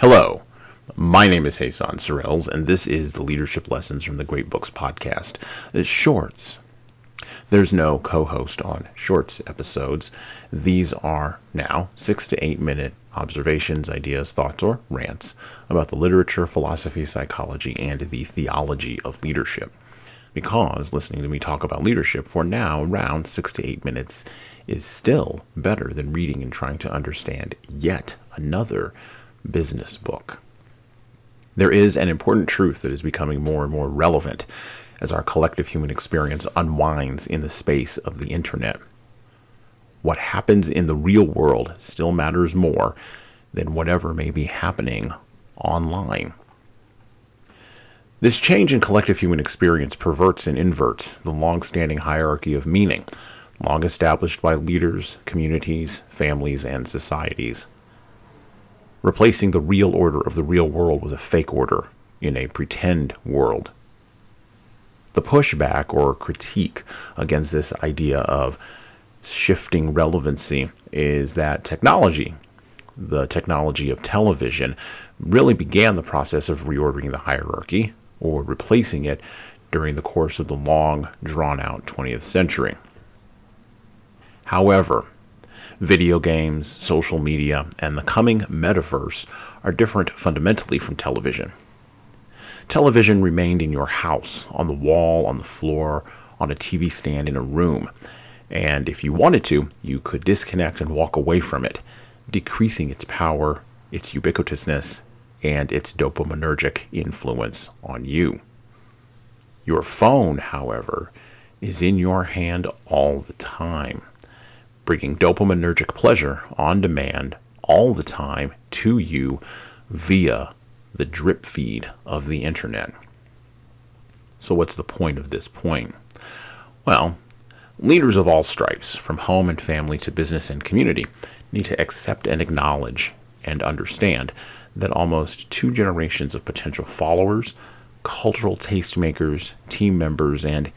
Hello, my name is Jesan Sorrells, and this is the Leadership Lessons from the Great Books podcast. It's shorts. There's no co host on shorts episodes. These are now six to eight minute observations, ideas, thoughts, or rants about the literature, philosophy, psychology, and the theology of leadership. Because listening to me talk about leadership for now around six to eight minutes is still better than reading and trying to understand yet another business book. There is an important truth that is becoming more and more relevant as our collective human experience unwinds in the space of the internet. What happens in the real world still matters more than whatever may be happening online. This change in collective human experience perverts and inverts the long standing hierarchy of meaning, long established by leaders, communities, families, and societies replacing the real order of the real world with a fake order in a pretend world. The pushback or critique against this idea of shifting relevancy is that technology, the technology of television, really began the process of reordering the hierarchy or replacing it during the course of the long, drawn out 20th century. However, video games, social media, and the coming metaverse are different fundamentally from television. Television remained in your house, on the wall, on the floor, on a TV stand in a room, and if you wanted to, you could disconnect and walk away from it, decreasing its power, its ubiquitousness, and its dopaminergic influence on you. Your phone, however, is in your hand all the time bringing dopaminergic pleasure on demand all the time to you via the drip feed of the internet. So, what's the point of this point? Well, leaders of all stripes, from home and family to business and community, need to accept and acknowledge and understand that almost two generations of potential followers, cultural tastemakers, team members, and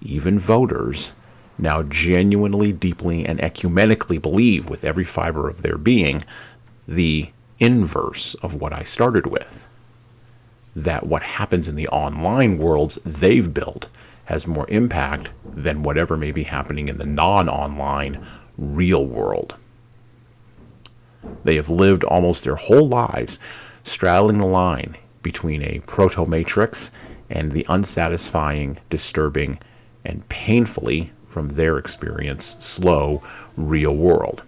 even voters now genuinely, deeply, and ecumenically believe with every fiber of their being the inverse of what I started with. That what happens in the online worlds they've built has more impact than whatever may be happening in the non online real world. They have lived almost their whole lives straddling the line between a proto matrix and the unsatisfying, disturbing, and painfully from their experience, slow, real world.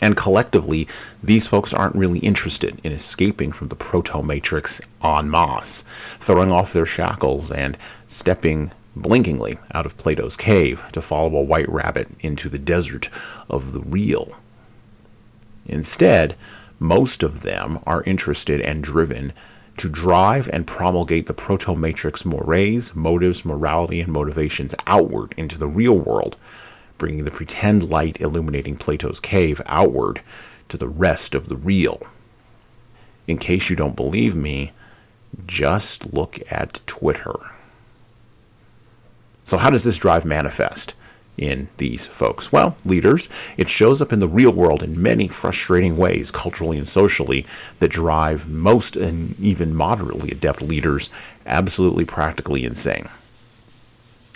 And collectively, these folks aren't really interested in escaping from the proto matrix en masse, throwing off their shackles and stepping blinkingly out of Plato's cave to follow a white rabbit into the desert of the real. Instead, most of them are interested and driven to drive and promulgate the proto matrix mores, motives, morality, and motivations outward into the real world, bringing the pretend light illuminating Plato's cave outward to the rest of the real. In case you don't believe me, just look at Twitter. So, how does this drive manifest? In these folks? Well, leaders, it shows up in the real world in many frustrating ways, culturally and socially, that drive most and even moderately adept leaders absolutely practically insane.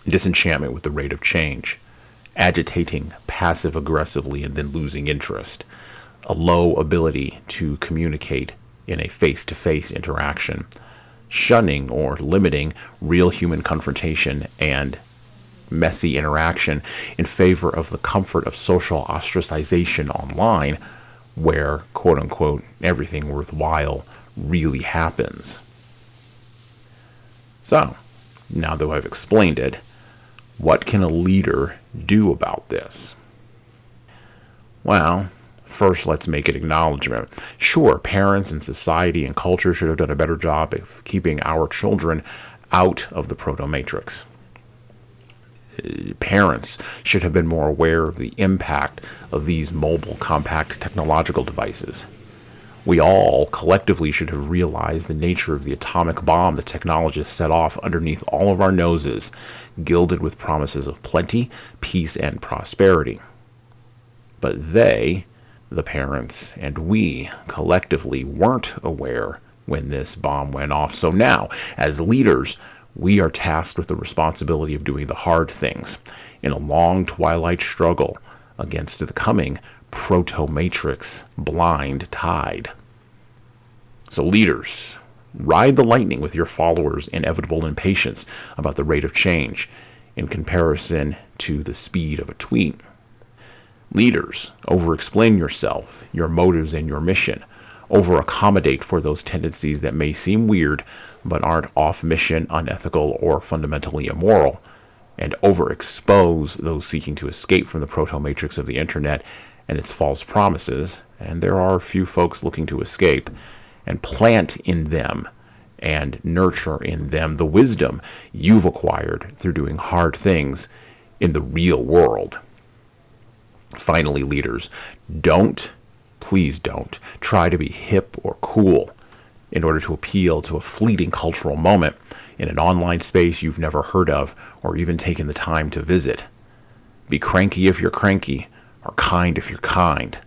Disenchantment with the rate of change, agitating passive aggressively and then losing interest, a low ability to communicate in a face to face interaction, shunning or limiting real human confrontation and messy interaction in favor of the comfort of social ostracization online, where, quote unquote, everything worthwhile really happens. So, now that I've explained it, what can a leader do about this? Well, first let's make an acknowledgement. Sure, parents and society and culture should have done a better job of keeping our children out of the proto matrix parents should have been more aware of the impact of these mobile, compact technological devices. We all collectively should have realized the nature of the atomic bomb the technologists set off underneath all of our noses, gilded with promises of plenty, peace, and prosperity. But they, the parents, and we collectively weren't aware when this bomb went off. So now, as leaders, we are tasked with the responsibility of doing the hard things in a long twilight struggle against the coming proto matrix blind tide. So, leaders, ride the lightning with your followers' inevitable impatience about the rate of change in comparison to the speed of a tweet. Leaders, over explain yourself, your motives, and your mission. Over accommodate for those tendencies that may seem weird but aren't off mission, unethical, or fundamentally immoral. And overexpose those seeking to escape from the proto matrix of the internet and its false promises. And there are a few folks looking to escape. And plant in them and nurture in them the wisdom you've acquired through doing hard things in the real world. Finally, leaders, don't, please don't, try to be hip or cool in order to appeal to a fleeting cultural moment in an online space you've never heard of or even taken the time to visit. Be cranky if you're cranky, or kind if you're kind,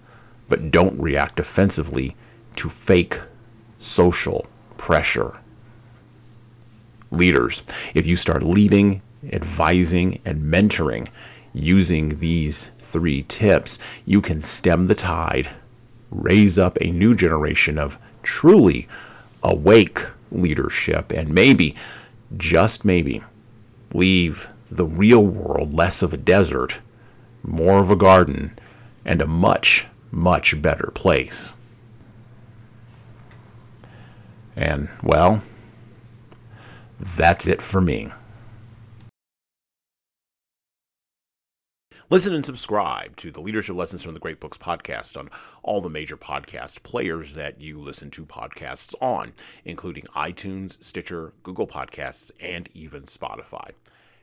but don't react offensively to fake social pressure. Leaders, if you start leading, advising, and mentoring using these three tips, you can stem the tide, raise up a new generation of truly awake leadership, and maybe, just maybe, leave the real world less of a desert, more of a garden, and a much, much better place. And, well, that's it for me. Listen and subscribe to the Leadership Lessons from the Great Books podcast on all the major podcast players that you listen to podcasts on, including iTunes, Stitcher, Google Podcasts, and even Spotify.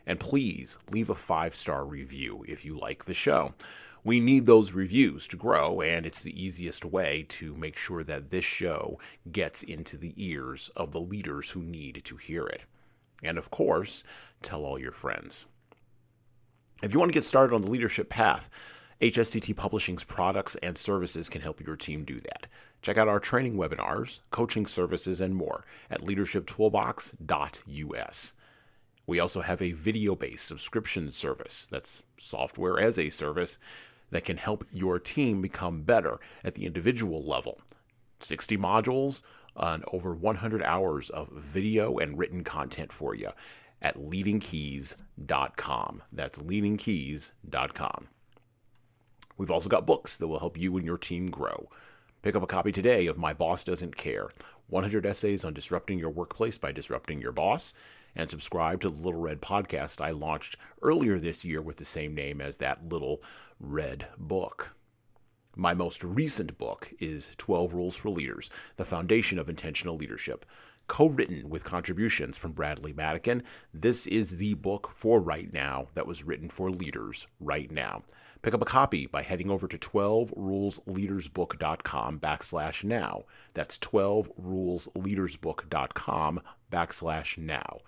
And please leave a five star review if you like the show. We need those reviews to grow, and it's the easiest way to make sure that this show gets into the ears of the leaders who need to hear it. And of course, tell all your friends. If you want to get started on the leadership path, HSCT Publishing's products and services can help your team do that. Check out our training webinars, coaching services, and more at leadershiptoolbox.us. We also have a video based subscription service that's software as a service that can help your team become better at the individual level. 60 modules uh, and over 100 hours of video and written content for you at leadingkeys.com. That's leadingkeys.com. We've also got books that will help you and your team grow. Pick up a copy today of My Boss Doesn't Care 100 Essays on Disrupting Your Workplace by Disrupting Your Boss, and subscribe to the Little Red podcast I launched earlier this year with the same name as that little red book. My most recent book is 12 Rules for Leaders The Foundation of Intentional Leadership co written with contributions from Bradley Madigan. This is the book for right now that was written for leaders right now. Pick up a copy by heading over to 12rulesleadersbook.com backslash now. That's 12rulesleadersbook.com backslash now.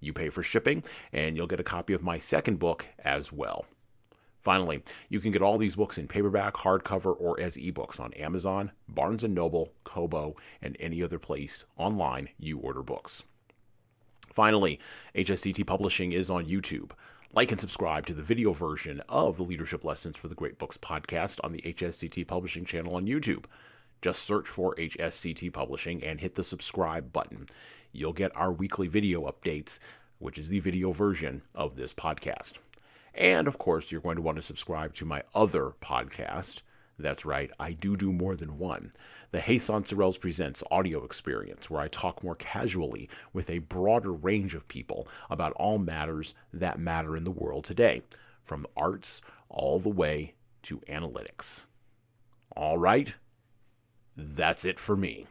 You pay for shipping, and you'll get a copy of my second book as well. Finally, you can get all these books in paperback, hardcover, or as ebooks on Amazon, Barnes & Noble, Kobo, and any other place online you order books. Finally, HSCT Publishing is on YouTube. Like and subscribe to the video version of the Leadership Lessons for the Great Books podcast on the HSCT Publishing channel on YouTube. Just search for HSCT Publishing and hit the subscribe button. You'll get our weekly video updates, which is the video version of this podcast. And of course, you're going to want to subscribe to my other podcast. That's right, I do do more than one. The Jesan Sorrells Presents audio experience, where I talk more casually with a broader range of people about all matters that matter in the world today, from arts all the way to analytics. All right, that's it for me.